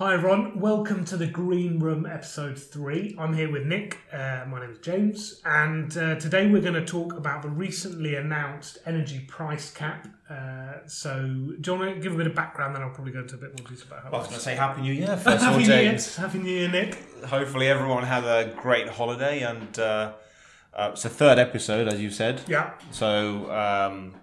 Hi everyone, welcome to the Green Room episode 3. I'm here with Nick, uh, my name is James, and uh, today we're going to talk about the recently announced energy price cap. Uh, so, do you want to give a bit of background, then I'll probably go into a bit more detail about how I was going to say Happy New Year first all, Happy New Year, James. Happy New Year, Nick. Hopefully everyone had a great holiday and uh, uh, it's the third episode, as you said. Yeah, So um,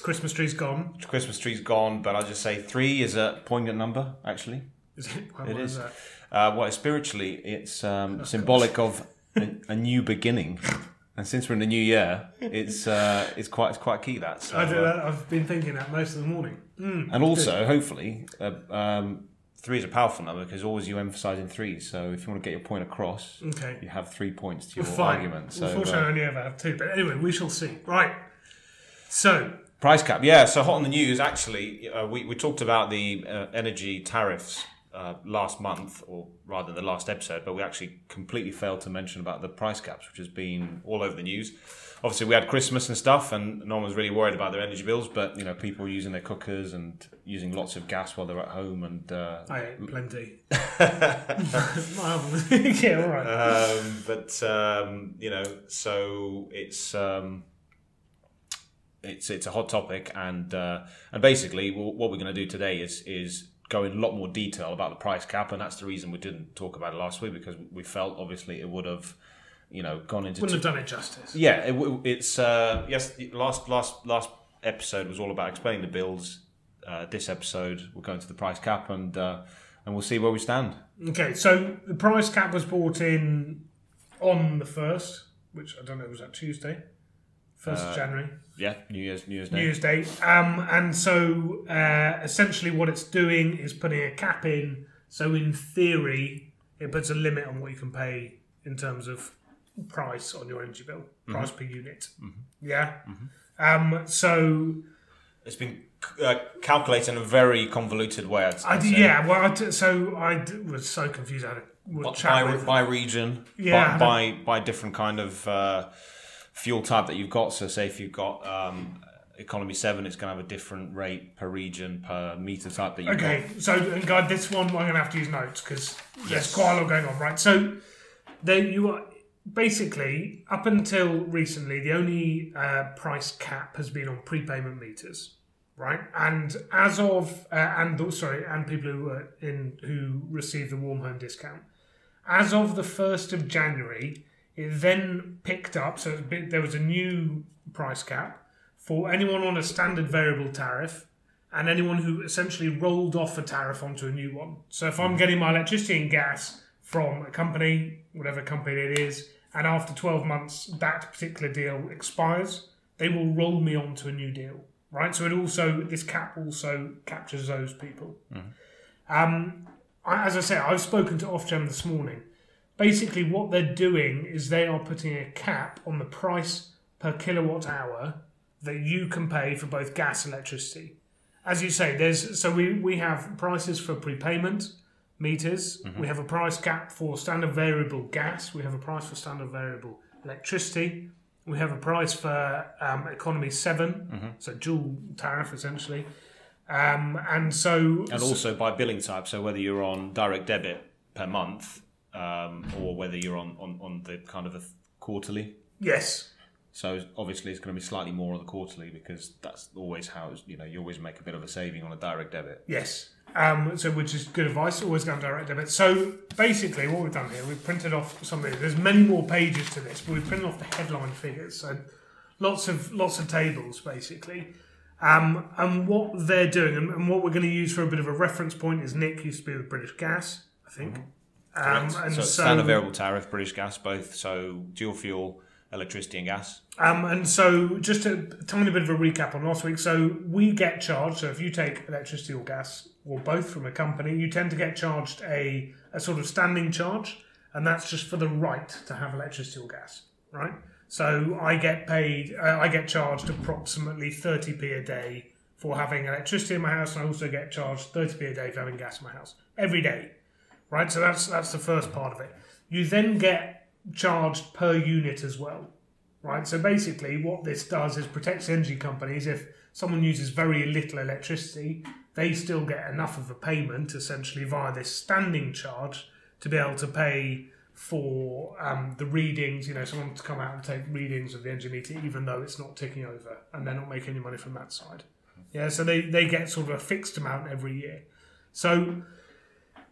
Christmas tree's gone. Christmas tree's gone, but I'll just say three is a poignant number, actually. Is it? Well, It what is. that? Uh, well, spiritually, it's um, symbolic of a, a new beginning. And since we're in the new year, it's uh, it's quite it's quite key that. So, I do uh, that. I've been thinking that most of the morning. Mm. and also, hopefully, uh, um, three is a powerful number because always you emphasise in threes. So if you want to get your point across, Okay. you have three points to your Fine. argument. So Unfortunately, I uh, only ever have two. But anyway, we shall see. Right. So, price cap, yeah. So hot on the news. Actually, uh, we we talked about the uh, energy tariffs uh, last month, or rather the last episode, but we actually completely failed to mention about the price caps, which has been all over the news. Obviously, we had Christmas and stuff, and no one was really worried about their energy bills. But you know, people using their cookers and using lots of gas while they're at home, and uh, I ate plenty. Yeah, all right. um, but um, you know, so it's um, it's it's a hot topic, and uh, and basically, what we're going to do today is is go in a lot more detail about the price cap, and that's the reason we didn't talk about it last week because we felt obviously it would have, you know, gone into Wouldn't have done it justice. yeah, it, it's uh, yes. Last last last episode was all about explaining the bills. Uh, this episode, we're going to the price cap, and uh, and we'll see where we stand. Okay, so the price cap was brought in on the first, which I don't know was that Tuesday, first of January, Yeah, New Year's New Year's Day. New Year's Day. Um, and so uh, essentially, what it's doing is putting a cap in. So in theory, it puts a limit on what you can pay in terms of price on your energy bill, price per unit. Yeah. Um, so It's been uh, calculated in a very convoluted way. I'd, I I'd yeah, well, I d- so I d- was so confused. I had a By, by region, Yeah. by, by by different kind of uh, fuel type that you've got. So, say if you've got um, economy seven, it's going to have a different rate per region per meter type that you've Okay, so and God, this one I'm going to have to use notes because there's quite a lot going on, right? So there you are. Basically, up until recently, the only uh, price cap has been on prepayment meters, right? And as of uh, and sorry, and people who were in who received the warm home discount, as of the first of January, it then picked up. So it's there was a new price cap for anyone on a standard variable tariff and anyone who essentially rolled off a tariff onto a new one. So if I'm getting my electricity and gas from a company, whatever company it is, and after 12 months that particular deal expires, they will roll me onto a new deal, right? So it also this cap also captures those people. Um, I, as I say, I've spoken to Ofgem this morning. Basically, what they're doing is they are putting a cap on the price per kilowatt hour that you can pay for both gas and electricity as you say, there's so we, we have prices for prepayment meters. We have a price cap for standard variable gas. We have a price for standard variable electricity. We have a price for um, economy 7 so dual tariff essentially. Um, and so And also by billing type, so whether you're on direct debit per month um, or whether you're on, on, on the kind of a quarterly. yes, So obviously it's going to be slightly more on the quarterly because that's always how it's, you know you always make a bit of a saving on a direct debit. Yes. Um, so, which is good advice. Always go on direct debit. So, basically, what we've done here, we've printed off something. There's many more pages to this, but we've printed off the headline figures. So, lots of lots of tables, basically. Um, and what they're doing, and, and what we're going to use for a bit of a reference point, is Nick used to be with British Gas, I think. Um, Correct. and so, so, standard variable tariff, British gas, both so dual fuel, electricity and gas. Um, and so, just a tiny bit of a recap on last week. So, we get charged. So, if you take electricity or gas, or both from a company, you tend to get charged a, a sort of standing charge, and that's just for the right to have electricity or gas, right? So, I get paid, uh, I get charged approximately 30p a day for having electricity in my house, and I also get charged 30p a day for having gas in my house every day, right? So, that's, that's the first part of it. You then get charged per unit as well right? So basically, what this does is protects energy companies if someone uses very little electricity they still get enough of a payment essentially via this standing charge to be able to pay for um, the readings. You know, someone to come out and take readings of the energy meter, even though it's not ticking over, and they're not making any money from that side. Yeah, so they, they get sort of a fixed amount every year. So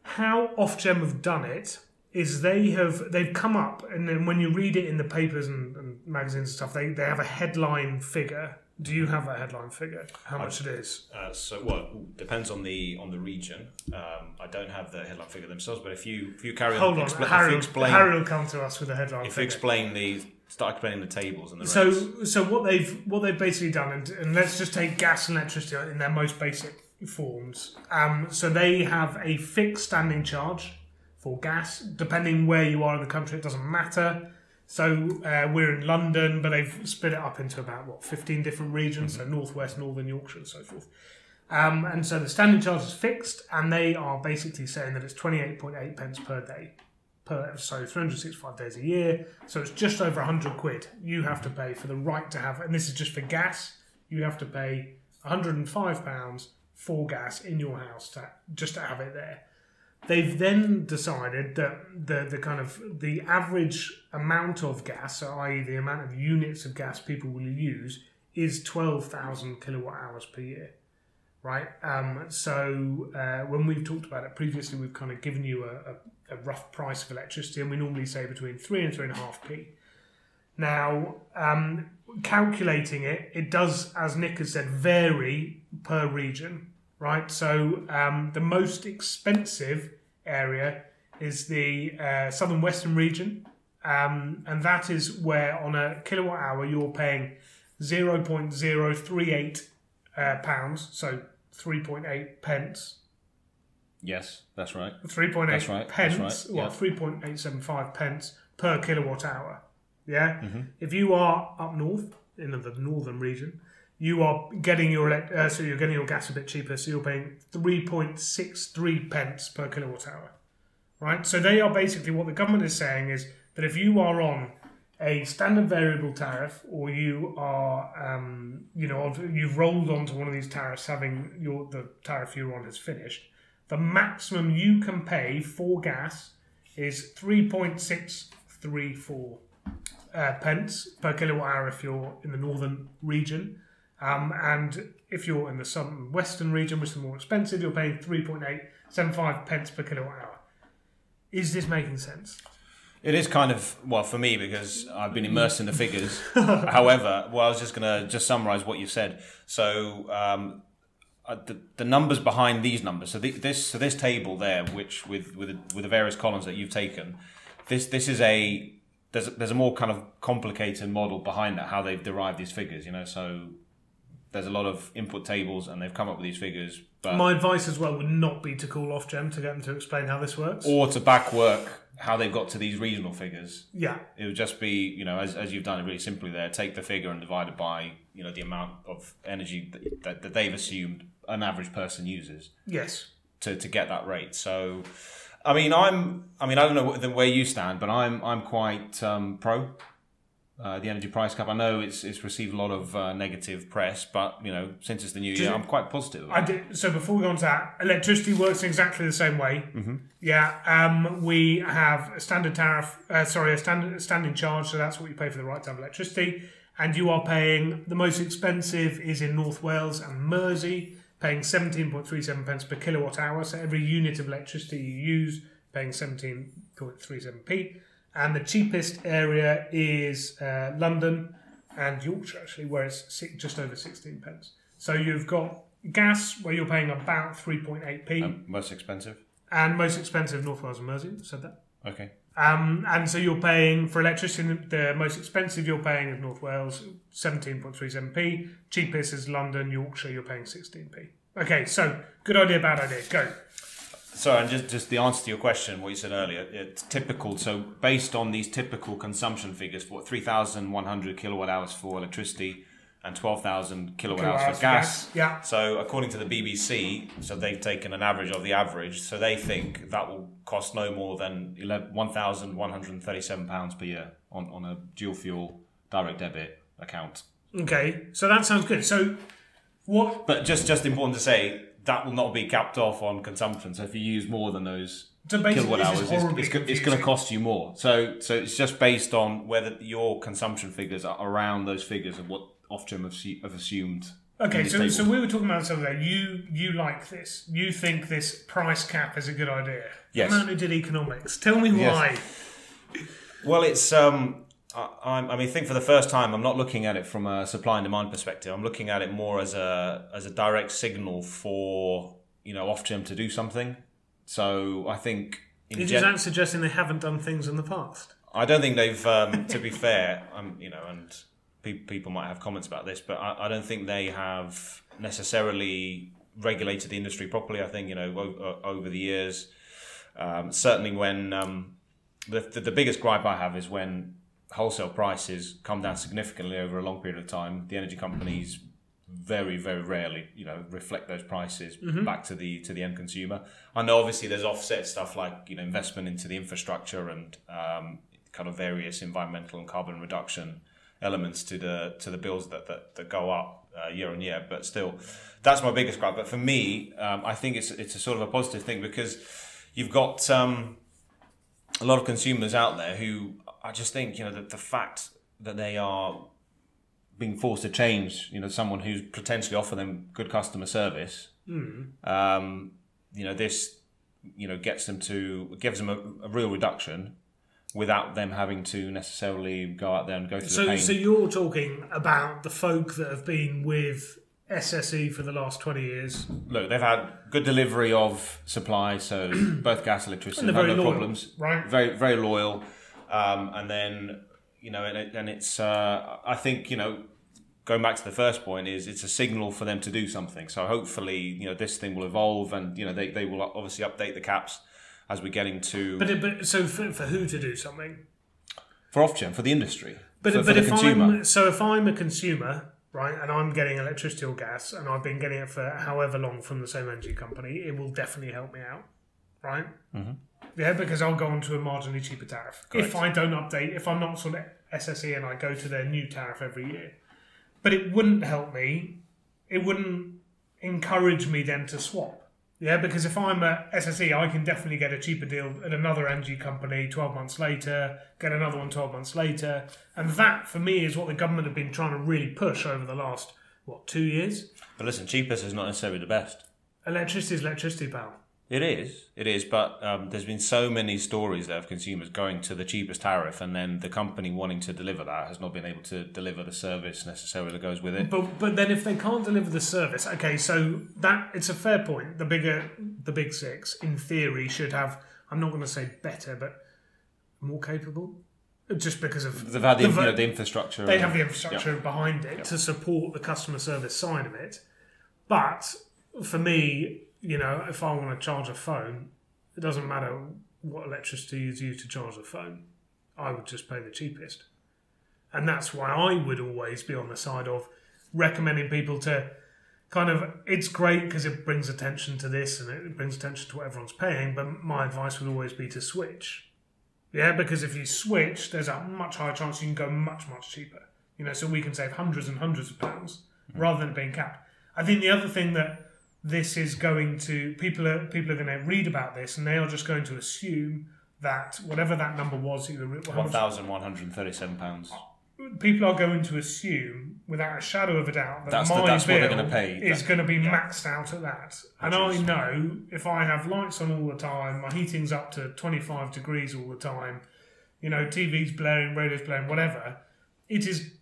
how Ofgem have done it is they have they've come up and then when you read it in the papers and, and magazines and stuff, they, they have a headline figure. Do you have a headline figure? How much it is? Uh, so, well, depends on the on the region. Um, I don't have the headline figure themselves, but if you if you carry Hold on, if Harry, explain, Harry will come to us with a headline if you explain the start explaining the tables and the rates. So, so what they've what they've basically done, and, and let's just take gas and electricity in their most basic forms. Um, so they have a fixed standing charge for gas, depending where you are in the country. It doesn't matter. So uh, we're in London, but they've split it up into about what fifteen different regions. So northwest, northern Yorkshire, and so forth. Um, and so the standing charge is fixed, and they are basically saying that it's twenty eight point eight pence per day per so 365 days a year so it's just over 100 quid you have to pay for the right to have and this is just for gas you have to pay 105 pounds for gas in your house to just to have it there they've then decided that the the kind of the average amount of gas so i.e. the amount of units of gas people will use is 12,000 kilowatt hours per year right? Um, so uh, when we've talked about it previously, we've kind of given you a, a, a rough price of electricity, and we normally say between three and three and a half p. Now, um, calculating it, it does, as Nick has said, vary per region, right? So um, the most expensive area is the uh, southern western region, um, and that is where on a kilowatt hour you're paying 0.038 uh, pounds, so 3.8 pence. yes, that's right. 3.8 That's right, pence, that's right, well, 3.875 pence per kilowatt hour. Yeah? Mm-hmm. If you are up north, in the northern region, you are getting your uh, so you're getting your gas a bit cheaper, so you're paying 3.63 pence per kilowatt hour. Right? So they are basically what the government is saying is that if you are on a standard variable tariff or you are um, you know you've rolled onto one of these tariffs having your the tariff you're on has finished the maximum you can pay for gas is 3.634 uh, pence per kilowatt hour if you're in the northern region um, and if you're in the southern western region which is more expensive you're paying 3.875 pence per kilowatt hour is this making sense It is kind of well for me because I've been immersed in the figures. However, well, I was just going to just summarize what you said. So um, uh, the, the numbers behind these numbers. So the, this so this table there, which with with the, with the various columns that you've taken, this this is a there's a, there's a more kind of complicated model behind that how they've derived these figures. You know, so there's a lot of input tables and they've come up with these figures, but My advice as well would not be to call Ofgem to get them to explain how this works. or to back work how they've got to these regional figures. yeah, It would just be, you know, as, as you've done it really simply there, take the figure and divide it by, you know, the amount of energy that, that, that they've assumed an average person uses yes. to, to get that rate. So, I mean, I'm, I mean, I don't know the, where you stand, but I'm, I'm quite um, pro uh, the energy price cap. I know it's it's received a lot of uh, negative press, but you know since it's the new Does year, it, I'm quite positive. I did, so before we go on to that, electricity works in exactly the same way. Mm-hmm. Yeah, um, we have a standard tariff. Uh, sorry, a standard standing charge. So that's what you pay for the right to have electricity, and you are paying the most expensive is in North Wales and Mersey, paying 17.37 pence per kilowatt hour. So every unit of electricity you use, paying 17.37p and the cheapest area is uh, London and Yorkshire, actually, where it's si- just over 16 pence. So you've got gas, where you're paying about 3.8p, Um, most expensive. and most expensive North Wales and Mersey, said that. Okay. Um, and so you're paying for electricity, the most expensive you're paying is North Wales, 17.37p. Cheapest is London, Yorkshire, you're paying 16p. Okay, so good idea, bad idea. Go. So, and just, just the answer to your question, what you said earlier, it's typical. So, based on these typical consumption figures, for 3,100 kilowatt hours for electricity and 12,000 kilowatt hours Kilowatt for gas. Yeah. So, according to the BBC, so they've taken an average of the average. So, they think that will cost no more than 11 1,137 pounds per year on, on a dual fuel direct debit account. Okay, so that sounds good. So what But just just important to say, that will not be capped off on consumption. So if you use more than those So kilowatt hours, it's, it's, it's going to cost you more. So so it's just based on whether your consumption figures are around those figures of what Ofgem have, have assumed. Okay, so, table. so we were talking about this other day. You you like this? You think this price cap is a good idea? Yes. The man who did economics. Tell me Yes. why. Well, it's. Um, I, I'm- mean, I think for the first time, I'm not looking at it from a supply and demand perspective. I'm looking at it more as a as a direct signal for you know Ofgem to do something. So I think. In Is gen- that suggesting they haven't done things in the past? I don't think they've. Um, to be fair, um, you know, and pe- people might have comments about this, but I, I don't think they have necessarily regulated the industry properly. I think you know o- o- over the years, um, certainly when um, the, the the biggest gripe I have is when wholesale prices come down significantly over a long period of time. The energy companies very very rarely you know reflect those prices back to the to the end consumer. I know obviously there's offset stuff like you know investment into the infrastructure and um, kind of various environmental and carbon reduction elements to the to the bills that that, that go up uh, year on year. But still that's my biggest gripe. But for me um, i think it's it's a sort of a positive thing because you've got um, a lot of consumers out there who I just think you know that the fact that they are being forced to change, you know, someone who's potentially offer them good customer service, um, you know, this, you know, gets them to gives them a, a real reduction without them having to necessarily go out there and go through the So, so you're talking about the folk that have been with SSE for the last twenty years. Look, they've had good delivery of supply, so both gas, electricity, And no loyal, problems. right? Very, very loyal. Um, and then, you know, and, it, and it's, uh, I think, you know, going back to the first point is it's a signal for them to do something. So hopefully, you know, this thing will evolve and, you know, they, they will obviously update the caps as we're getting to, But, it, but so for, for who to do something? for Ofgem, for the industry, But, for, but for if consumer. I'm so if I'm a consumer, right, and I'm getting electricity or gas, and I've been getting it for however long from the same energy company, it will definitely help me out, right? Mm-hmm. Yeah, because I'll go on to a marginally cheaper tariff if I don't update. If I'm not sort of SSE and I go to their new tariff every year, but it wouldn't help me. It wouldn't encourage me then to swap. Yeah, because if I'm a SSE, I can definitely get a cheaper deal at another energy company 12 months later, get another one 12 months later. And that, for me, is what the government have been trying to really push over the last, what, two years? But listen, cheapest is not necessarily the best. Electricity is electricity, pal. It is, it is, but um, there's been so many stories of consumers going to the cheapest tariff, and then the company wanting to deliver that has not been able to deliver the service necessarily that goes with it. But but then if they can't deliver the service, okay, so that it's a fair point. The bigger the big six, in theory, should have I'm not going to say better, but more capable. Just because of They've had the, the you know, the infrastructure. they have the infrastructure behind it to support the customer service side of it. But for me, you know, if I want to charge a phone, it doesn't matter what electricity is used to charge the phone. I would just pay the cheapest. And that's why I would always be on the side of recommending people to kind of it's great because it brings attention to this and it brings attention to what everyone's paying, but my advice would always be to switch. Yeah, because if you switch, there's a much higher chance you can go much, much cheaper. You know, so we can save hundreds and hundreds of pounds mm. rather than being capped. I think the other thing that this is going to people are people are going to read about this and they are just going to assume that whatever that number was, One thousand one hundred thirty-seven pounds. people are going to assume, without a shadow of a doubt, that That's the- that's bill gonna pay. is going to be maxed out at that. And I know if I have lights on all the time, my heating's up to 25 degrees all the time, you know, TV's blaring, radio's blaring, whatever, it is,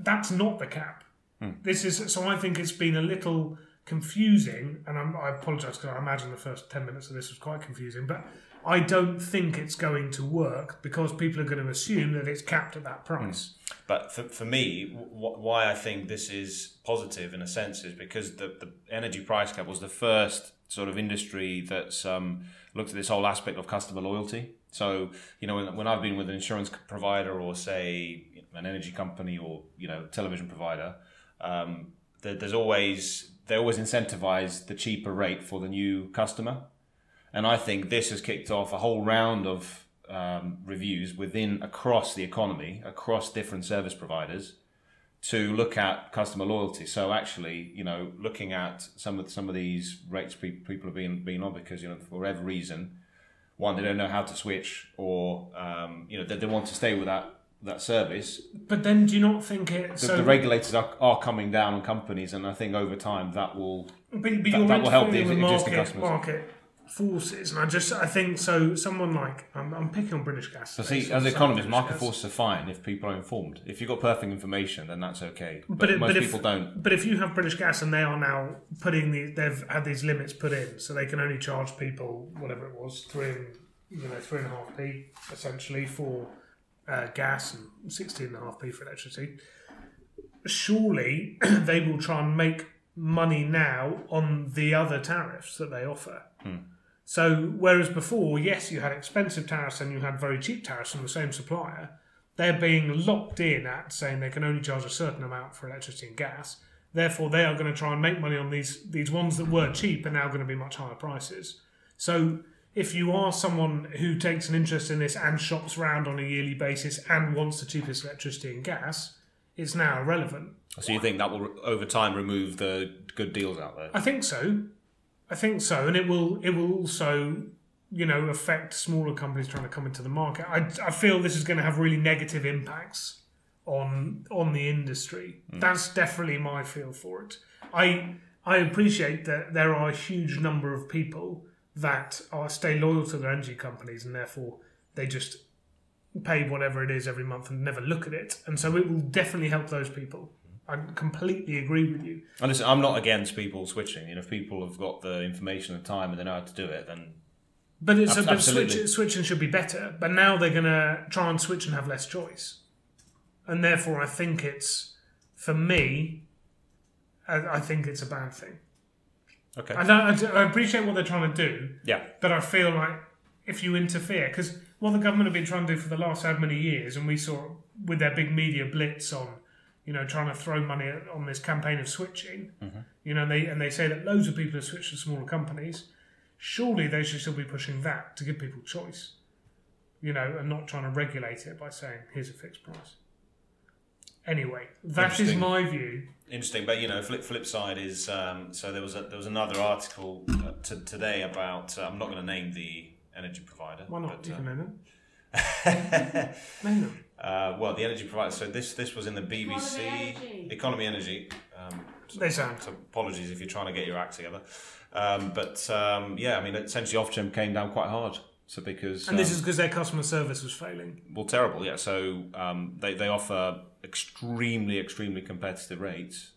that's not the cap. Hmm. This is, so I think it's been a little confusing, and I'm, I apologise because I imagine the first 10 minutes of this was quite confusing, but I don't think it's going to work because people are going to assume that it's capped at that price. But for, for me, w- why I think this is positive in a sense is because the, the energy price cap was the first sort of industry that's um, looked at this whole aspect of customer loyalty. So, you know, when, when I've been with an insurance provider or, say, an energy company or, you know, television provider, um, there, there's always, they always incentivize the cheaper rate for the new customer. And I think this has kicked off a whole round of um, reviews within across the economy, across different service providers, to look at customer loyalty. So actually, you know, looking at some of some of these rates pe- people are being being on because you know for whatever reason, one they don't know how to switch, or um, you know they, they want to stay with that that service. But then, do you not think it? The, so, the regulators are, are coming down on companies, and I think over time that will but, but that- that will help the market, customers. market forces, and I just I think so. Someone like I'm, I'm picking on British Gas. So see, as economists, market Gas. forces are fine if people are informed. If you've got perfect information, then that's okay. But, But, it, most people if, don't. But if you have British Gas and they are now putting the, they've had these limits put in, so they can only charge people whatever it was three, and, you know, three and a half p essentially for uh, gas and sixteen and a half p for electricity. Surely they will try and make money now on the other tariffs that they offer. So whereas before, yes, you had expensive tariffs and you had very cheap tariffs from the same supplier, they're being locked in at saying they can only charge a certain amount for electricity and gas. Therefore, they are going to try and make money on these these ones that were cheap and now going to be much higher prices. So if you are someone who takes an interest in this and shops around on a yearly basis and wants the cheapest electricity and gas, it's now irrelevant. So you think that will over time remove the good deals out there? I think so. I think so, and it will. It will also, you know, affect smaller companies trying to come into the market. I, I feel this is going to have really negative impacts on on the industry. Hmm. That's definitely my feel for it. I I appreciate that there are a huge number of people that are stay loyal to their energy companies, and therefore they just pay whatever it is every month and never look at it. And so it will definitely help those people. I completely agree with you. And listen, I'm not against people switching. You know, if people have got the information and time and they know how to do it, then But it's Ab- but absolutely. switch, switching should be better. But now they're going to try and switch and have less choice, and therefore I think it's for me. I, I think it's a bad thing. Okay, I, don't, I, I appreciate what they're trying to do, yeah, but I feel like if you interfere, because what the government have been trying to do for the last how many years, and we saw with their big media blitz on, you know, trying to throw money on this campaign of switching, mm-hmm. you know, and they and they say that loads of people have switched to smaller companies. Surely they should still be pushing that to give people choice, you know, and not trying to regulate it by saying here's a fixed price. Anyway, that is my view. interesting. But you know, flip flip side is um, so there was a, there was another article uh, t- today about uh, I'm not going to name the energy provider. Why not? But, you uh, can name them. Name them. Uh, well, the energy provider. So this this was in the BBC Energy. Economy Energy. Um, so, They sound. so apologies if you're trying to get your act together. Um, but um, yeah, I mean, essentially, Ofgem came down quite hard. So because And this um, is because their customer service was failing. well, terrible. Yeah. So um, they they offer extremely extremely competitive rates,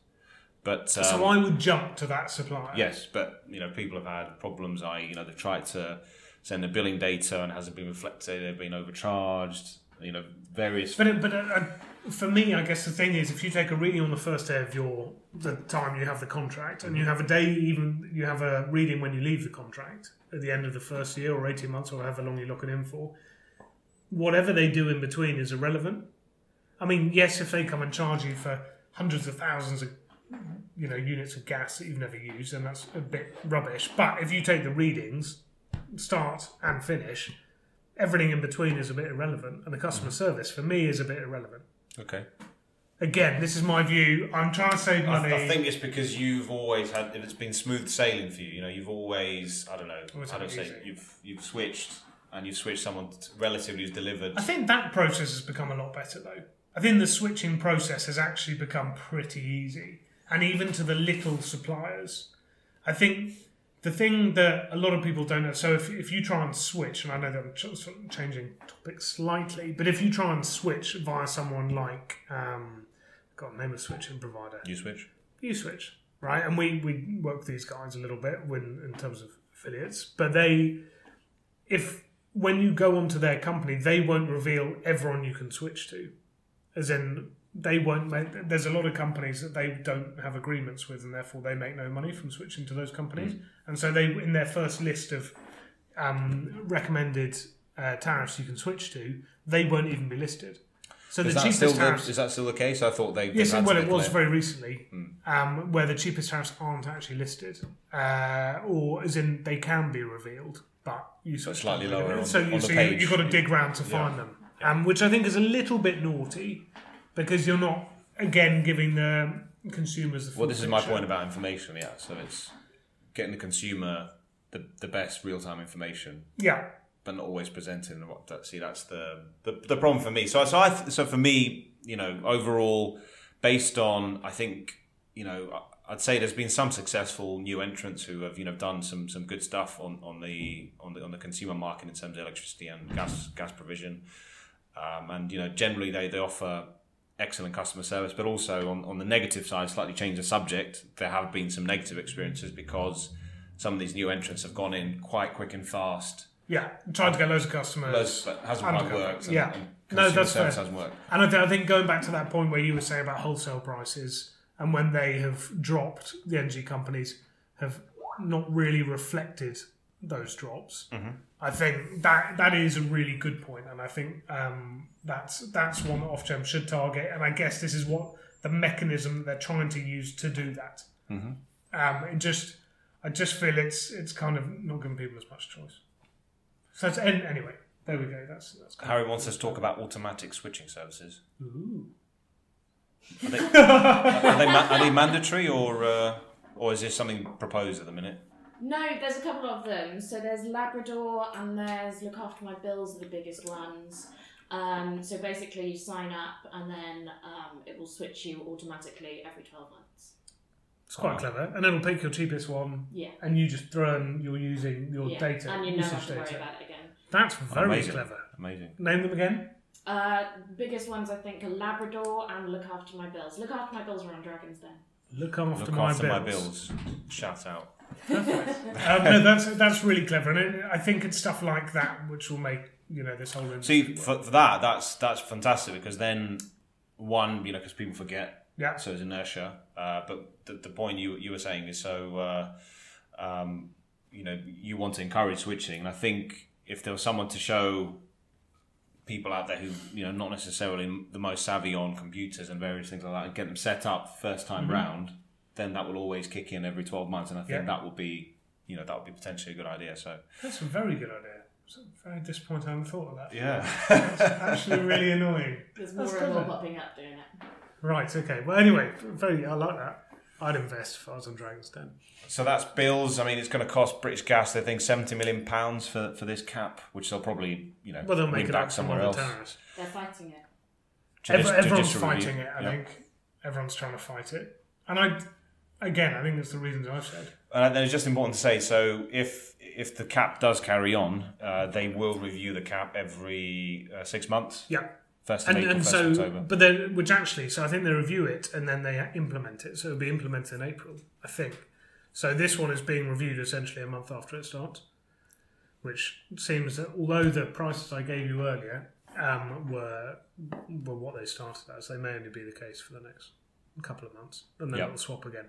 but um, so I would jump to that supplier. Yes, but you know, people have had problems. I, you know, they've tried to send the billing data and it hasn't been reflected. They've been overcharged. You know, various. But it, but uh, uh, for me, I guess the thing is, if you take a reading on the first day of your the time you have the contract, and you have a day, even you have a reading when you leave the contract at the end of the first year or eighteen months or however long you're it in for. Whatever they do in between is irrelevant. I mean, yes, if they come and charge you for hundreds of thousands of you know units of gas that you've never used, then that's a bit rubbish. But if you take the readings, start and finish, everything in between is a bit irrelevant, and the customer mm. service for me is a bit irrelevant. Okay. Again, this is my view. I'm trying to save money. I, I think it's because you've always had. It's been smooth sailing for you. You know, you've always. I don't know. Always I don't say easy. you've you've switched and you've switched someone relatively who's delivered. I think that process has become a lot better though. I think the switching process has actually become pretty easy, and even to the little suppliers. I think the thing that a lot of people don't know. So if if you try and switch, and I know that I'm ch- sort of changing topics slightly, but if you try and switch via someone like, um, got name of switching provider, You switch. you switch right and we we work with these guys a little bit when in terms of affiliates but they if when you go onto their company they won't reveal everyone you can switch to as in they won't make there's a lot of companies that they don't have agreements with and therefore they make no money from switching to those companies. And so they in their first list of um, recommended uh, tariffs you can switch to they won't even be listed. So Is the that, cheapest still the, tariffs is that still the case? I thought they. Yes, well, it was very recently, um, where the cheapest tariffs aren't actually listed, uh, or as in they can be revealed, but you sort of slightly lower on so on so you, you've got to dig round to Yeah. find them, um, which I think is a little bit naughty because you're not again giving the consumers the full Well, this is my picture. point about information. Yeah, so it's getting the consumer the, the best real time information, Yeah, but not always presenting. That, see, that's the, the the problem for me. So so I so for me, you know, overall, based on I think you know. I- I'd say there's been some successful new entrants who have you know done some some good stuff on, on the on the on the consumer market in terms of electricity and gas gas provision, um, and you know generally they, they offer excellent customer service, but also on, on the negative side, slightly change the subject. There have been some negative experiences because some of these new entrants have gone in quite quick and fast. yeah. Trying to get loads of customers. Loads, but hasn't quite Undercover. worked. And, Yeah. and No, that's service fair. hasn't worked. And I, th- I think going back to that point where you were saying about wholesale prices and when they have dropped, the energy companies have not really reflected those drops. I think that that is a really good point, and I think um, that's that's one that Ofgem should target. And I guess this is what the mechanism that they're trying to use to do that. Um, it just, I just feel it's it's kind of not giving people as much choice. So it's, anyway, there we go. That's that's. Harry wants us to talk about automatic switching services. Ooh. Are they, are they, ma- are they mandatory or uh, or is this something proposed at the minute? No, there's a couple of them. So there's Labrador and there's Look After My Bills are the biggest ones. Um, so basically, you sign up and then um, it will switch you automatically every 12 months. It's quite clever, and it'll pick your cheapest one, Yeah. and you just throw in you're using your yeah. data and you never usage have to worry data. about it again. That's very Amazing. clever. Amazing. Name them again. Uh, biggest ones I think are Labrador and Look After My Bills. Look After My Bills are on Dragon's Den. Look after, Look my, after bills. my bills. Shout out. um, no, that's that's really clever, and it, I think it's stuff like that which will make you know this whole. See, for, for that, that's that's fantastic because then one, you know, because people forget, Yeah. so it's inertia. Uh, but the, the point you you were saying is so, uh, um, you know, you want to encourage switching, and I think if there was someone to show people out there who you know not necessarily the most savvy on computers and various things like that, and get them set up first time mm-hmm. round, then that will always kick in every twelve months, and I think Yeah. that would be you know that would be potentially a good idea. So That's a very good idea. It's very disappointing I hadn't thought of that. yeah. That's actually really annoying. There's more That's and more popping up doing it. Right. Okay. Well, anyway, very. I like that. I'd invest if I was on Dragon's Den. So that's bills. I mean, it's going to cost British Gas, they think, seventy million pounds for for this cap, which they'll probably, you know, Well, they'll make win it back up somewhere other else. tariffs. They're fighting it. Judici- Every- everyone's judicial fighting review. it. I Yeah. think everyone's trying to fight it, and I, again, I think it's the reasons I've said. And then it's just important to say. So if if the cap does carry on, uh, they will review the cap every uh, six months. Yeah. First And, April, and first so, October. but then, which actually, so I think they review it and then they implement it. So it'll be implemented in April, I think. So this one is being reviewed essentially a month after it starts, which seems that although the prices I gave you earlier um, were were what they started as, they may only be the case for the next couple of months, and then Yep. it'll swap again.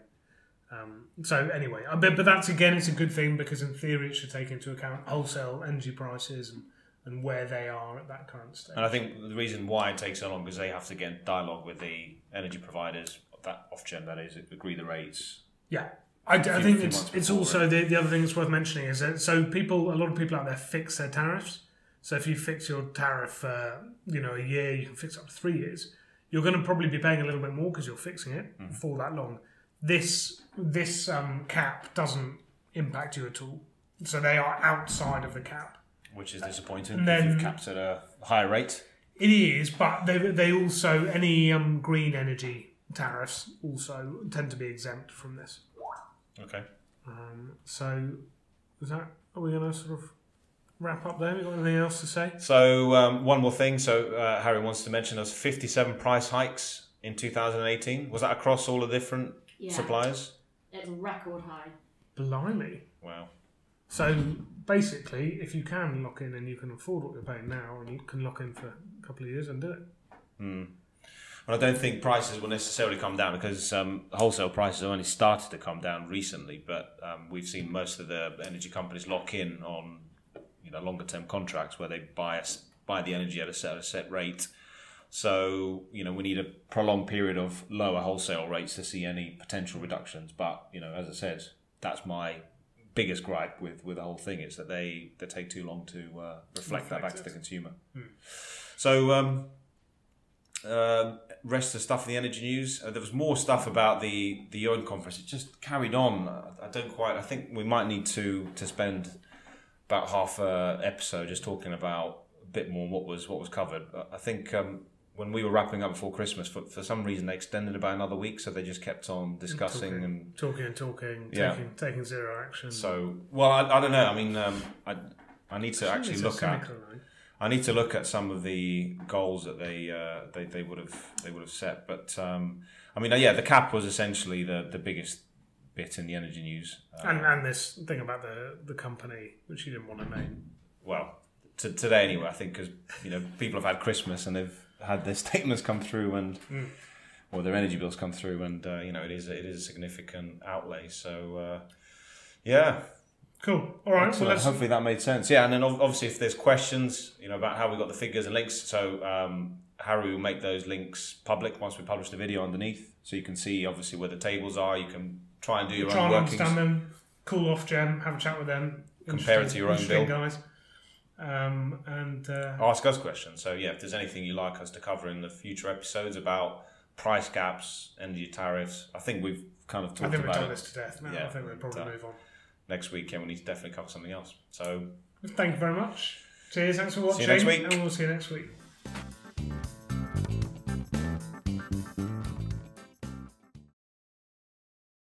Um, so anyway, but, but that's again, it's a good thing because in theory it should take into account wholesale energy prices and, and where they are at that current stage. And I think the reason why it takes so long because they have to get in dialogue with the energy providers, that Ofgem that is, agree the rates. Yeah, I, d- I few- think it's it's also the, the other thing that's worth mentioning is that so people a lot of people out there fix their tariffs. So if you fix your tariff for you know a year, you can fix up to three years. You're going to probably be paying a little bit more because you're fixing it Mm-hmm. for that long. This this um, cap doesn't impact you at all. So they are outside of the cap. Which is disappointing And if then- you've capped at a higher rate. It is, but they they also any um, green energy tariffs also tend to be exempt from this. Okay. Um, so, is that are we going to sort of wrap up there? You got anything else to say? So um, one more thing. So uh, Harry wants to mention there's 57 price hikes in 2018. Was that across all the different Yeah. suppliers? It's a record high. Blimey! Wow. So basically, if you can lock in and you can afford what you're paying now, and you can lock in for a couple of years and do it. Well, I don't think prices will necessarily come down because um, wholesale prices have only started to come down recently. But um, we've seen most of the energy companies lock in on you know longer term contracts where they buy us buy the energy at a set, at a set rate. So you know we need a prolonged period of lower wholesale rates to see any potential reductions. But you know, as I said, that's my biggest gripe with, with the whole thing is that they, they take too long to uh, reflect, that back Reflect to the it. consumer. So um, uh, rest of the stuff in the energy news. Uh, there was more stuff about the the UN conference. It just carried on. I, I don't quite. I think we might need to to spend about half a episode just talking about a bit more what was what was covered. I think um, when we were wrapping up before Christmas, for, for some reason they extended it by another week, so they just kept on discussing Talking. and Talking and talking, Yeah. taking, taking zero action. so. Well, I, I don't know. I mean, um, I I need to actually look at. line. I need to look at some of the goals that they uh, they, they would have they would have set. But um, I mean, uh, yeah, the cap was essentially the, the biggest bit in the energy news. Uh, And, and this thing about the, the company, which you didn't want to name. well, to, today anyway, I think because you know people have had Christmas and they've had their statements come through and Mm. or their energy bills come through, and uh, you know it is it is a significant outlay. So uh, yeah, Cool. All right. So Well, let's, hopefully that made sense. Yeah, and then obviously if there's questions, you know, about how we got the figures and links, so um, Harry will make those links public once we publish the video underneath, so you can see obviously where the tables are. You can try and do your try own and workings. understand them. Cool Ofgem. Have a chat with them. Compare it to your own bill. guys. Um, and uh, Ask us questions. So yeah, if there's anything you'd like us to cover in the future episodes about price caps, energy tariffs, I think we've kind of talked about. I think we've done it. this to death now. Yeah, I think we'll probably move on. Next week, yeah, we need to definitely cover something else. So Thank you very much. Cheers. Thanks for watching. See you next week. And we'll see you next week.